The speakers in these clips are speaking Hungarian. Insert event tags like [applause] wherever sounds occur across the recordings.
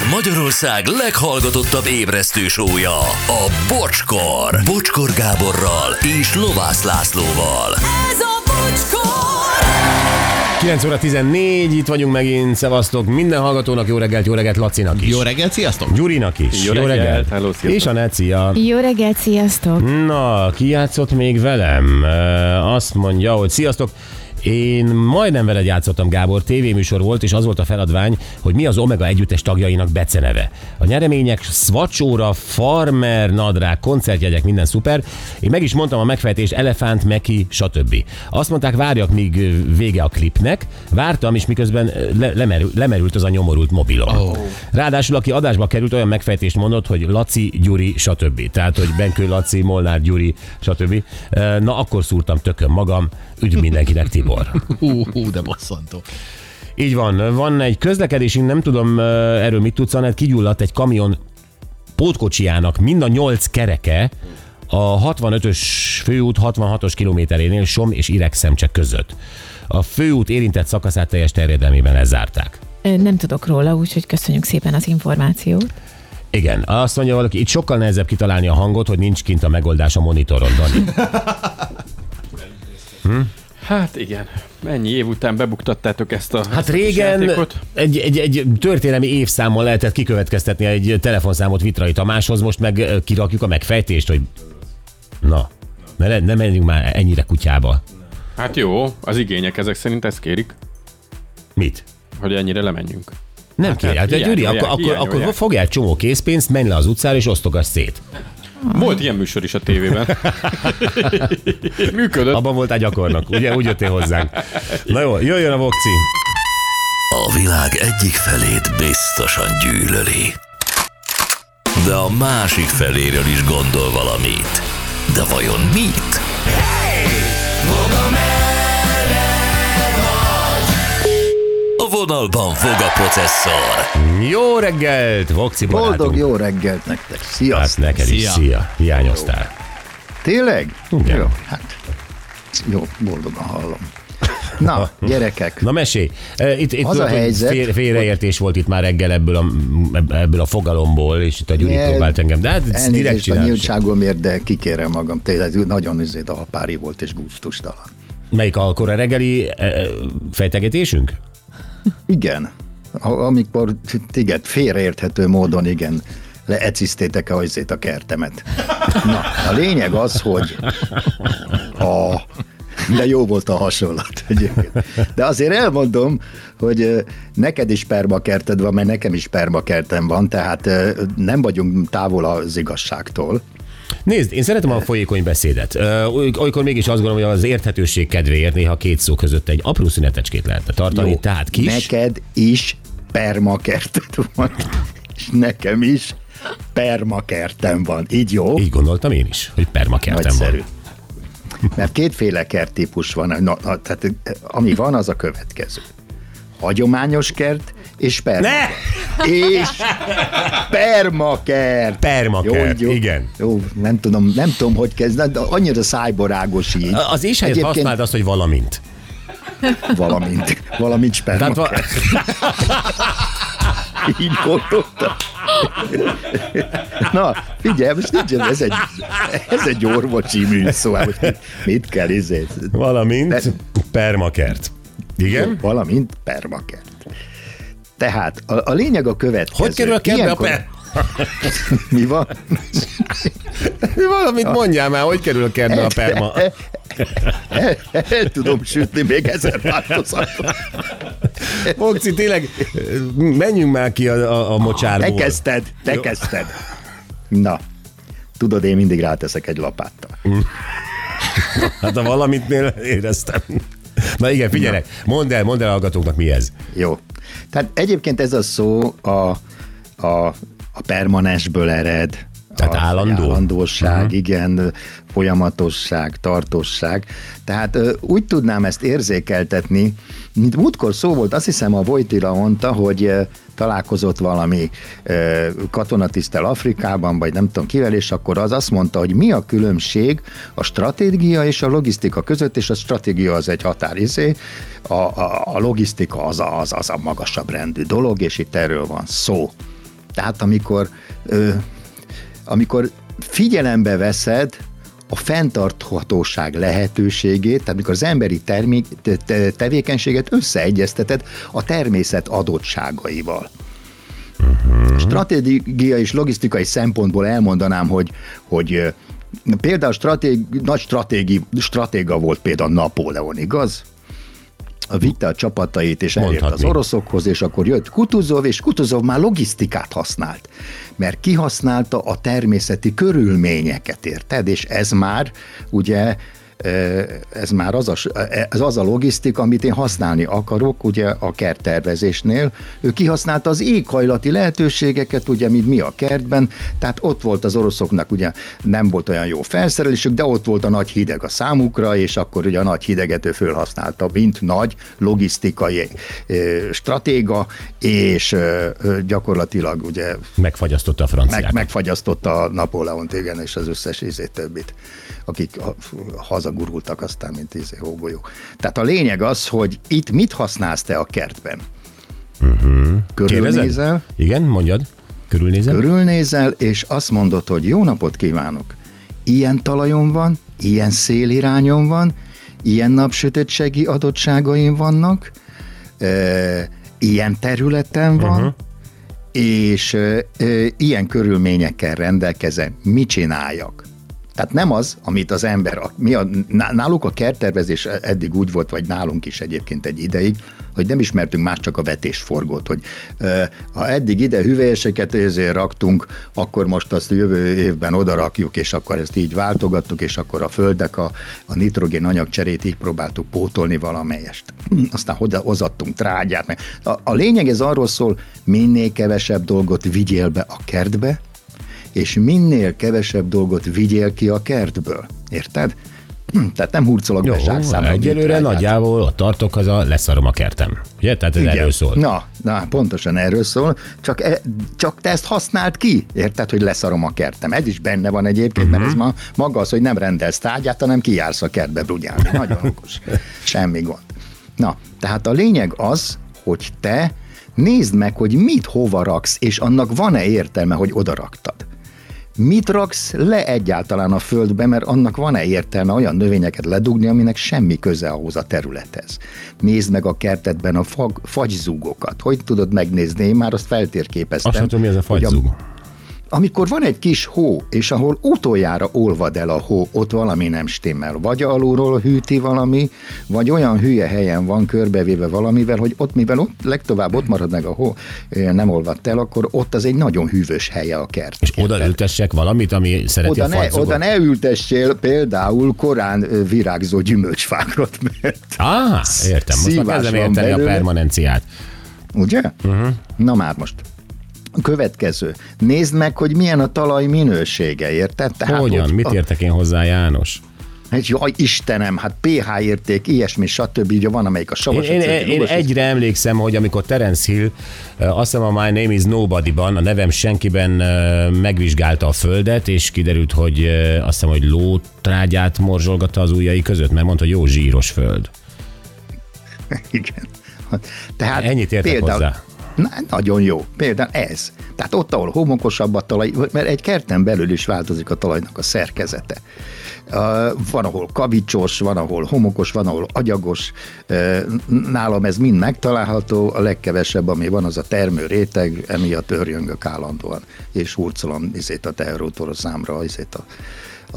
Ez Magyarország leghallgatottabb ébresztő sója, a Bocskor. Bocskor Gáborral és Lovász Lászlóval. Ez a bocskor! 9 óra 14, itt vagyunk megint, szevasztok minden hallgatónak, jó reggelt, jó reggelt Lacinak is. Jó reggelt, sziasztok! Gyurinak is. Jó reggelt, hello, sziasztok. És a Necia. Jó reggelt, sziasztok! Na, ki játszott még velem? Azt mondja, hogy sziasztok, én majdnem veled játszottam, Gábor, tévéműsor volt, és az volt a feladvány, hogy mi az Omega együttes tagjainak beceneve. A nyeremények Svacsóra, Farmer, Nadrág, koncertjegyek, minden szuper. Én meg is mondtam a megfejtést, Elefánt, Meki, stb. Azt mondták, várjak, míg vége a klipnek. Vártam, és miközben le, lemerül, lemerült az a nyomorult mobilom. Oh. Ráadásul, aki adásba került, olyan megfejtést mondott, hogy Laci, Gyuri, stb. Tehát, hogy Benkő, Laci, Molnár, Gyuri, stb. Na, akkor szúrtam tökön magam. Üdv mindenkinek, Tibor. Hú, hú, de bosszantó. Így van, van egy közlekedésünk, nem tudom erről mit tudsz, Anett, kigyulladt egy kamion pótkocsijának mind a nyolc kereke a 65-ös főút 66-os kilométerénél Som és Iregszemcsek között. A főút érintett szakaszát teljes terjedelmében lezárták. Nem tudok róla, úgyhogy köszönjük szépen az információt. Igen, azt mondja valaki, itt sokkal nehezebb kitalálni a hangot, hogy nincs kint a megoldás a monitoron, Dani. [laughs] Hát igen, mennyi év után bebuktattátok ezt a Hát régen játékot? egy, egy, egy történelmi évszámmal lehetett kikövetkeztetni egy telefonszámot Vitrai Tamáshoz, most meg kirakjuk a megfejtést, hogy na, ne, ne menjünk már ennyire kutyába. Hát jó, az igények ezek szerint ezt kérik, Mit? hogy ennyire lemenjünk. Nem Hát, kérják, hát, de Gyuri, hiányolják, akkor, akkor, hiányolják. akkor fogjál egy csomó készpénzt, menj le az utcára és osztogass szét. Volt ilyen műsor is a tévében. [laughs] Működött. Abban voltál gyakornok, ugye? Úgy jöttél hozzánk. Na jó, jöjjön a vokci. A világ egyik felét biztosan gyűlöli. De a másik feléről is gondol valamit. De vajon mit? Vonalban fog a processzor. Jó reggelt, vokci barátunk. Boldog jó reggelt nektek. Hát Sziasztok. neked is, Szia. szia. Hiányoztál. Tényleg? Igen. Jó, hát jó, boldogan hallom. Na, [laughs] gyerekek, Na mesélj. E, Itt, itt Az tudod, a helyzet, fél, félreértés volt itt már reggel ebből a, ebből a fogalomból, és itt a Gyuri Ne, próbált engem. De hát direkt a nyíltságomért, de kikérem magam. Tényleg nagyon izé alpári volt és gusztustalan. Melyik akkor a reggeli e, e, fejtegetésünk? Igen, amikor igen, félreérthető módon igen, leecisztétek a izét a kertemet. Na, a lényeg az, hogy a de jó volt a hasonlat. De azért elmondom, hogy neked is permakerted van, mert nekem is permakertem van, tehát nem vagyunk távol az igazságtól. Nézd, én szeretem a folyékony beszédet. Olykor mégis azt gondolom, hogy az érthetőség kedvéért néha két szó között egy apró szünetecskét lehetne tartani, tehát kis. Neked is permakerted van, és nekem is permakertem van. Így jó? Így gondoltam én is, hogy permakertem Nagyszerű. van. Mert kétféle kerttípus van, na, na, tehát eh, ami van, az a következő. Hagyományos kert és permakert. És permakert. Permakert, igen. Jó, nem tudom, nem tudom, hogy kezd, de annyira szájborágos így. Az is helyett Egyébként használd azt, hogy valamint. Valamint, valamint Tehát permakert. va- [laughs] Így gondoltam. Na, figyelj, most nincs, ez egy, ez egy orvosi műszó, hát most mit, mit kell izé? valamint permakert. Igen? Valamint permakert. Tehát a, a lényeg a következő. Hogy kerül a a Ilyenkor- per... [laughs] Mi van? Valamit mondjál már, hogy kerül a kertbe a perma. El, el tudom sütni még ezer változatot. Bokci, tényleg, menjünk már ki a, a, a mocsárból. Te kezdted, te Jó. kezdted. Na, tudod, én mindig ráteszek egy lapáttal. Hát a valamitnél éreztem. Na igen, figyelj, mondd el, mondd el hallgatóknak, mi ez. Jó. Tehát egyébként ez a szó a, a, a permanensből ered. Tehát a, állandó? Állandóság, uh-huh. igen, folyamatosság, tartosság. Tehát úgy tudnám ezt érzékeltetni, mint múltkor szó volt, azt hiszem a Vojtila mondta, hogy találkozott valami katonatisztel Afrikában, vagy nem tudom kivel, és akkor az azt mondta, hogy mi a különbség a stratégia és a logisztika között, és a stratégia az egy határizé, a, a, a logisztika az a, az, az a magasabb rendű dolog, és itt erről van szó. Tehát amikor, ö, amikor figyelembe veszed a fenntarthatóság lehetőségét, tehát amikor az emberi termék, te- te- tevékenységet összeegyezteted a természet adottságaival. Stratégia és logisztikai szempontból elmondanám, hogy, hogy például stratég, nagy stratégi, stratéga volt például Napóleon, igaz? Vitte a csapatait, és elért az Mondhatni. oroszokhoz, és akkor jött Kutuzov, és Kutuzov már logisztikát használt, mert kihasználta a természeti körülményeket, érted? És ez már ugye ez már az a, ez az a logisztika, amit én használni akarok, ugye a kerttervezésnél. Ő kihasználta az éghajlati lehetőségeket, ugye, mint mi a kertben, tehát ott volt az oroszoknak, ugye nem volt olyan jó felszerelésük, de ott volt a nagy hideg a számukra, és akkor ugye a nagy hideget ő fölhasználta, mint nagy logisztikai stratéga, és gyakorlatilag ugye Megfagyasztotta a franciákat. meg, megfagyasztotta a Napóleont, igen, és az összes ízét többit, akik ha- hazagurultak aztán, mint ízé hógolyó. Tehát a lényeg az, hogy itt mit használsz te a kertben? Uh-huh. Körülnézel, Kérdezed? Igen, mondjad. Körülnézem? körülnézel, és azt mondod, hogy jó napot kívánok. Ilyen talajon van, ilyen szélirányon van, ilyen napsötétségi adottságaim vannak, e, ilyen területen van, uh-huh. és e, e, ilyen körülményekkel rendelkezem. Mit csináljak? Tehát nem az, amit az ember, a- mi a, ná- náluk a kerttervezés eddig úgy volt, vagy nálunk is egyébként egy ideig, hogy nem ismertünk más csak a vetésforgót, hogy ha eddig ide hüvelyeseket ezért raktunk, akkor most azt jövő évben oda rakjuk, és akkor ezt így váltogattuk, és akkor a földek a, a nitrogén anyagcserét így próbáltuk pótolni valamelyest. [clears throat] Aztán hozattunk trágyát. Meg. A, a lényeg ez arról szól, minél kevesebb dolgot vigyél be a kertbe, és minél kevesebb dolgot vigyél ki a kertből. Érted? Hm, Tehát nem hurcolok Jó, be zsákszámba. egyelőre nagyjából a tartok az a leszarom a kertem. Ugye? Tehát ez erről szól. Na, na, pontosan erről szól, csak, e, csak te ezt használd ki, érted, hogy leszarom a kertem. Ez is benne van egyébként, uh-huh. mert ez ma, maga az, hogy nem rendelsz tárgyát, hanem kijársz a kertbe brugyálni. Nagyon okos. [laughs] Semmi gond. Na, tehát a lényeg az, hogy te nézd meg, hogy mit hova raksz, és annak van-e értelme, hogy oda raktad. Mit raksz le egyáltalán a földbe, mert annak van-e értelme olyan növényeket ledugni, aminek semmi köze ahhoz a területhez. Nézd meg a kertedben a fag, fagyzúgokat. Hogy tudod megnézni? Én már azt feltérképeztem. Azt tudom, mi az a hogy fagyzug. Amikor van egy kis hó, és ahol utoljára olvad el a hó, ott valami nem stimmel. Vagy alulról hűti valami, vagy olyan hülye helyen van körbevéve valamivel, hogy ott, mivel ott legtovább ott marad meg a hó, nem olvadt el, akkor ott az egy nagyon hűvös helye a kert. És oda ültessek valamit, ami szereti Oda a ne, oda ne ültessél például korán virágzó gyümölcsfákrat, mert Á, értem. Most már kezdem érteni a belőle. permanenciát. ugye? Uh-huh. Na már most. A következő. Nézd meg, hogy milyen a talaj minősége, érted? Tehát Hogyan? ott- Mit értek én hozzá, János? Hát jaj, Istenem, hát pH érték, ilyesmi, stb. Ugye van, amelyik a Én, savas. én, én lugas- egyre emlékszem, hogy amikor Terence Hill, azt hiszem a My Name is Nobody-ban, a nevem senkiben megvizsgálta a földet, és kiderült, hogy azt hiszem, hogy lótrágyát morzsolgatta az ujjai között, mert mondta, hogy jó zsíros föld. [laughs] Igen. Tehát Ennyit értek hozzá. Na, nagyon jó. Például ez. Tehát ott, ahol homokosabb a talaj, mert egy kerten belül is változik a talajnak a szerkezete. Van, ahol kavicsos, van, ahol homokos, van, ahol agyagos. Nálam ez mind megtalálható, a legkevesebb, ami van, az a termő réteg, emiatt örjöngök állandóan, és hurcolom izét a teherautóroszámra, izét a,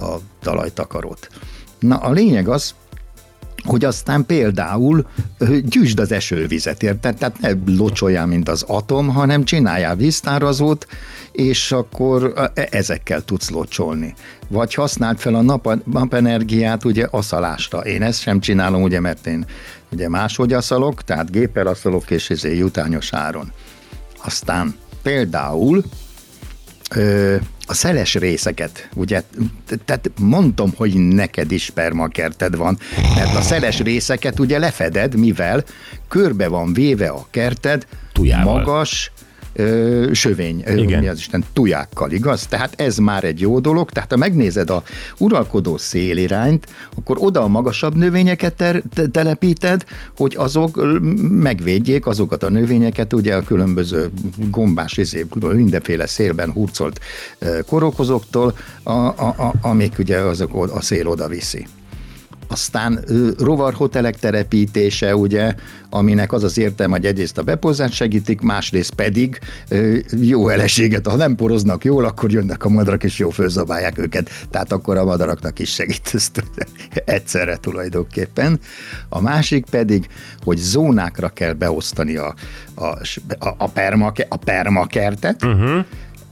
a talajtakarót. Na, a lényeg az, hogy aztán például gyűjtsd az esővizet, érted? Tehát ne locsoljál, mint az atom, hanem csináljál víztárazót, és akkor ö, ezekkel tudsz locsolni. Vagy használd fel a nap, napenergiát ugye aszalásra. Én ezt sem csinálom, ugye, mert én ugye máshogy aszalok, tehát géppel aszalok, és ezért jutányos áron. Aztán például ö, a szeles részeket, ugye, tehát mondtam, hogy neked is spermakerted van, mert a szeles részeket ugye lefeded, mivel körbe van véve a kerted, Tujával. magas, ö, sövény, Igen. mi az Isten, tujákkal, igaz? Tehát ez már egy jó dolog, tehát ha megnézed a uralkodó szélirányt, akkor oda a magasabb növényeket ter- te- telepíted, hogy azok megvédjék azokat a növényeket, ugye a különböző gombás, izé, mindenféle szélben hurcolt korokozóktól, a, a, a, amik ugye azok a szél oda viszi. Aztán rovarhotelek telepítése, ugye, aminek az az értelme, hogy egyrészt a bepozást segítik, másrészt pedig jó eleséget, ha nem poroznak jól, akkor jönnek a madarak, és jó fölzabálják őket, tehát akkor a madaraknak is segít [laughs] ezt egyszerre tulajdonképpen. A másik pedig, hogy zónákra kell beosztani a, a, a, a, permake, a permakertet, uh-huh.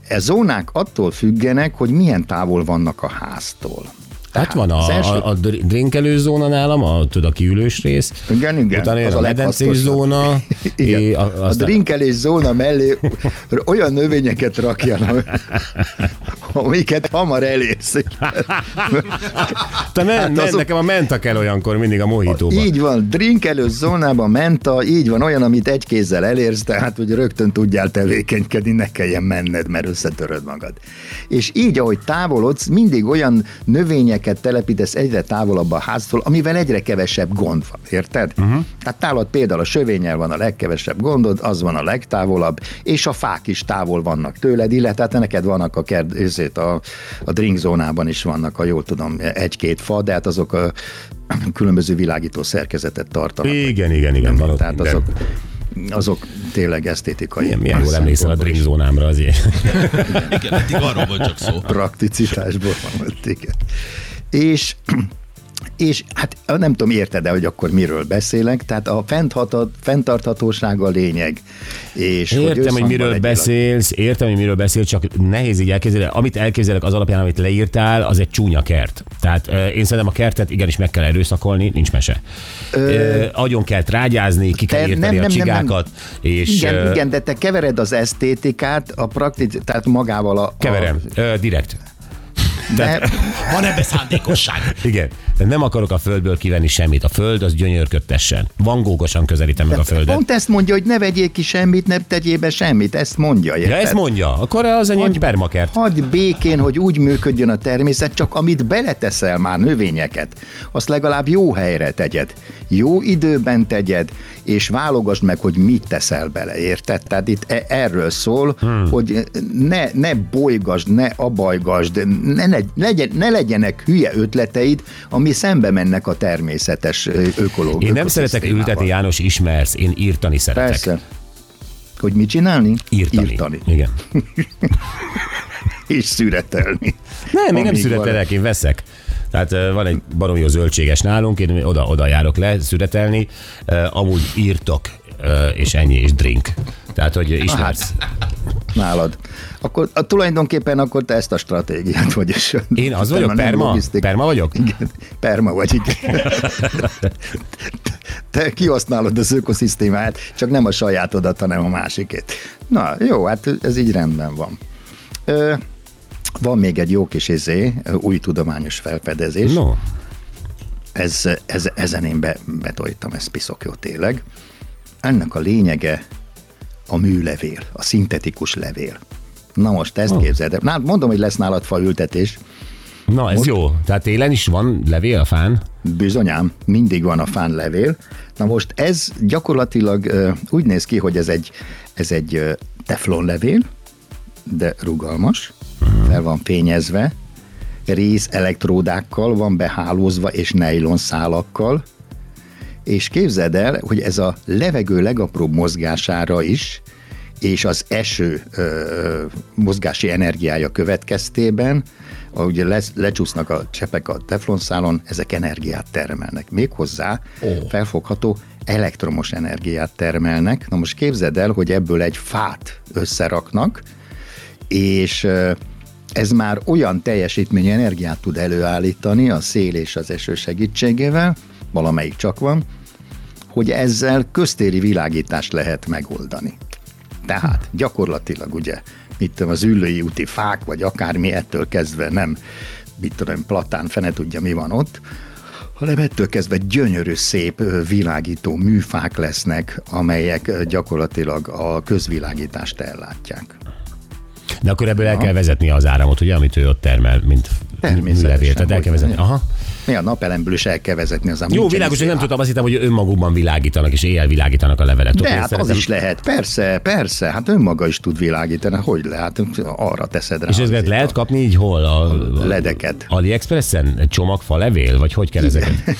E zónák attól függenek, hogy milyen távol vannak a háztól. Hát van a, első- a, a dr- drinkelő zóna nálam, a, tudod, a kiülős rész. Igen, igen. Utána az a medencés leghasznosabb. zóna. [laughs] Igen. é- A, a aztán- drinkelés zóna mellé olyan növényeket rakjanak, amiket hamar elérsz. Te men, Hát men, azok- nekem a menta kell olyankor mindig a mohitóban. Így van, drinkelő zónában menta, így van, olyan, amit egy kézzel elérsz, tehát hogy rögtön tudjál tevékenykedni, ne kelljen menned, mert összetöröd magad. És így, ahogy távolodsz, mindig olyan növényeket telepítesz egyre távolabb a háztól, amivel egyre kevesebb gond van, érted? Uh-huh. Tehát nálad például a sövényel van a legkevesebb gondod, az van a legtávolabb, és a fák is távol vannak tőled, illetve hát neked vannak a, kert, a, a drink zónában is vannak, ha jól tudom, egy-két fa, de hát azok a [clears throat] különböző világító szerkezetet tartanak. Igen, igen, igen. Van ott Tehát minden. azok, azok tényleg esztétikai. Milyen, milyen jól emlékszel a drink zónámra azért. Igen, eddig arról volt csak szó. Prakticitásból van ott, igen. És és hát nem tudom, érted-e, hogy akkor miről beszélek, tehát a fenntarthat- fenntarthatóság a lényeg. És Értem, hogy összhangban miről legyél a- beszélsz, értem, hogy miről beszélsz, csak nehéz így elképzelni. Amit elképzelek az alapján, amit leírtál, az egy csúnya kert. Tehát én szerintem a kertet igenis meg kell erőszakolni, nincs mese. Ö, agyon kell trágyázni, ki kell írtani a csigákat, és igen, igen, de te kevered az esztétikát, a praktic, tehát magával a... keverem. Ö, direkt. De, Van ebbe szándékosság? Igen. De nem akarok a földből kivenni semmit. A föld az gyönyörködtessen. Van gógosan közelítem meg a földet. pont ezt mondja, hogy ne vegyél ki semmit, ne tegyél be semmit, ezt mondja. Ja, érted? ezt mondja. Akkor az enyém permakert. Hadd békén, hogy úgy működjön a természet, csak amit beleteszel már növényeket, azt legalább jó helyre tegyed. Jó időben tegyed, és válogasd meg, hogy mit teszel bele, érted? Tehát itt e- erről szól, hmm. hogy ne, ne bolygasd, ne abajgasd, ne, ne, legyen, ne legyenek hülye ötleteid, ami szembe mennek a természetes ökológiai. Én nem szeretek ültetni, János, ismersz. Én írtani szeretek. Persze. Hogy mit csinálni? Írtani. Írtani. Igen. [laughs] És szüretelni. Nem, én nem szüretelek, én veszek. Tehát van egy barom jó zöldséges nálunk, én oda, oda járok le szüretelni, amúgy írtok, és ennyi, és drink. Tehát, hogy ismersz. Nálad. Akkor a, tulajdonképpen akkor te ezt a stratégiát vagy is. Én az vagyok, perma? logisztik- Perma vagyok? Igen, perma vagy, igen. Te kihasználod az ökoszisztémát, csak nem a sajátodat, hanem a másikét. Na, jó, hát ez így rendben van. Ö, van még egy jó kis izé, új tudományos felfedezés. No. Ez, ez, ezen én be, betoltam, ez piszok jó tényleg. Ennek a lényege a műlevél, a szintetikus levél. Na most ezt oh. képzeld el. Na, mondom, hogy lesz nálad faültetés. Na, ez Most- jó. Tehát télen is van levél a fán? Bizonyám, mindig van a fán levél. Na most ez gyakorlatilag úgy néz ki, hogy ez egy, ez egy teflon levél, de rugalmas, fel van fényezve, rész elektródákkal van behálózva és nylon szálakkal, és képzeld el, hogy ez a levegő legapróbb mozgására is, és az eső ö, mozgási energiája következtében, ahogy lesz, lecsúsznak a csepek a teflonszálon, ezek energiát termelnek. Méghozzá oh. felfogható elektromos energiát termelnek. Na most képzeld el, hogy ebből egy fát összeraknak, és ö, ez már olyan teljesítményű energiát tud előállítani a szél és az eső segítségével, valamelyik csak van, hogy ezzel köztéri világítást lehet megoldani. Tehát gyakorlatilag ugye, tudom, az ülői úti fák, vagy akármi ettől kezdve nem, mit tudom, platán, fene tudja, mi van ott, hanem ettől kezdve gyönyörű, szép világító műfák lesznek, amelyek gyakorlatilag a közvilágítást ellátják. De akkor ebből el kell vezetni az áramot, ugye, amit ő ott termel, mint műlevél. Tehát el kell vezetni. Aha. Mi a napelemből is el kell vezetni az Jó, világos, hogy nem tudtam, azt hittem, hogy önmagukban világítanak, és éjjel világítanak a levelek. De hát az is lehet, persze, persze, hát önmaga is tud világítani, hogy lehet, arra teszed rá. És ezeket lehet kapni így hol? A, a ledeket. AliExpressen? Egy csomag falevél? Vagy hogy kell ezeket?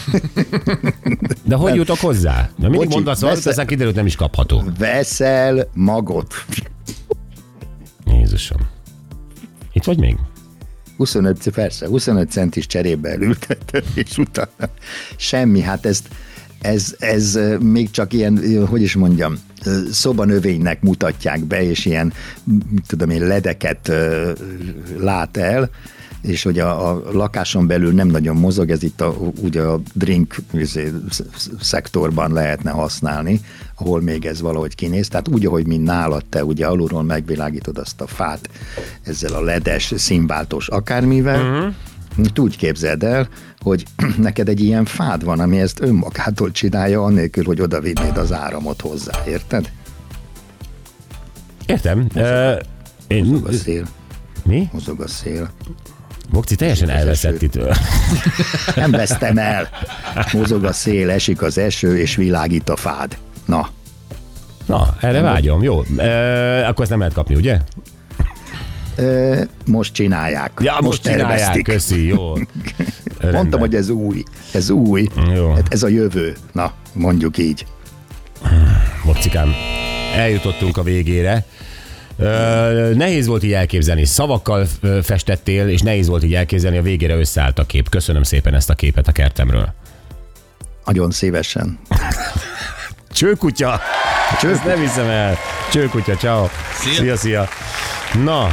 De hogy jutok hozzá? Mert mindig Bocsi, mondasz valamit, aztán kiderült nem is kapható. Veszel magot. Jézusom. Itt vagy még? 25, persze, 25 centis cserébe elültettem, és utána semmi, hát ezt, ez, ez még csak ilyen, hogy is mondjam, szobanövénynek mutatják be, és ilyen, tudom én, ledeket lát el, és hogy a, a lakáson belül nem nagyon mozog, ez itt a, ugye a drink izé, sz- sz- szektorban lehetne használni, ahol még ez valahogy kinéz. Tehát úgy, ahogy mint nálad te ugye alulról megvilágítod azt a fát ezzel a ledes, színváltós akármivel, uh-huh. úgy képzeld el, hogy [clears throat] neked egy ilyen fád van, ami ezt önmagától csinálja, annélkül, hogy oda vinnéd az áramot hozzá, érted? Értem. Uh, én, Mozog a szél, mi? mozog a szél. Bokci teljesen elveszett itt. [laughs] Nem vesztem el. Mozog a szél, esik az eső, és világít a fád. Na, Na, erre vágyom. Jó. Uh, akkor ezt nem lehet kapni, ugye? most csinálják. Ja, most, most csinálják. terveztik. Köszi, jó. [laughs] Mondtam, hogy ez új. Ez új. Jó. Hát ez a jövő. Na, mondjuk így. Mocikám, eljutottunk a végére. Ö, nehéz volt így elképzelni. Szavakkal festettél, és nehéz volt így elképzelni, a végére összeállt a kép. Köszönöm szépen ezt a képet a kertemről. Nagyon szívesen. [laughs] Csőkutya! Ezt nem hiszem el. Csőkutya, ciao. Szia. Szia, szia. Na,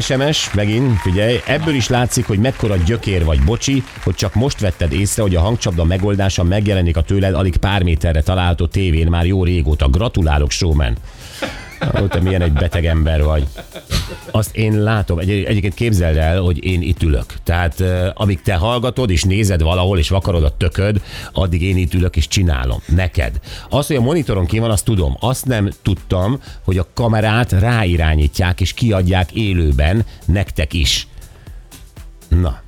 SMS, megint, figyelj, ebből is látszik, hogy mekkora gyökér vagy, bocsi, hogy csak most vetted észre, hogy a hangcsapda megoldása megjelenik a tőled alig pár méterre található tévén már jó régóta. Gratulálok, showman. Ó, te milyen egy beteg ember vagy. Azt én látom. Egy, egyébként képzeld el, hogy én itt ülök. Tehát uh, amíg te hallgatod és nézed valahol és vakarod a tököd, addig én itt ülök és csinálom. Neked. Azt, hogy a monitoron ki van, azt tudom. Azt nem tudtam, hogy a kamerát ráirányítják és kiadják élőben nektek is. Na.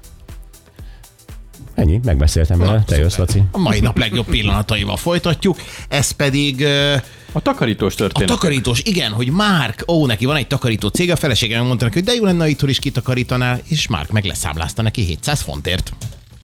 Ennyi, megbeszéltem vele. Te jössz, Laci. A mai nap legjobb pillanataival folytatjuk, ez pedig A takarítós a történet. takarítós, igen, hogy Márk, ó, neki van egy takarító cég, a felesége mondta neki, hogy de jó lenne, ha itthon is kitakarítanál, és Márk meg leszámlázta neki 700 fontért.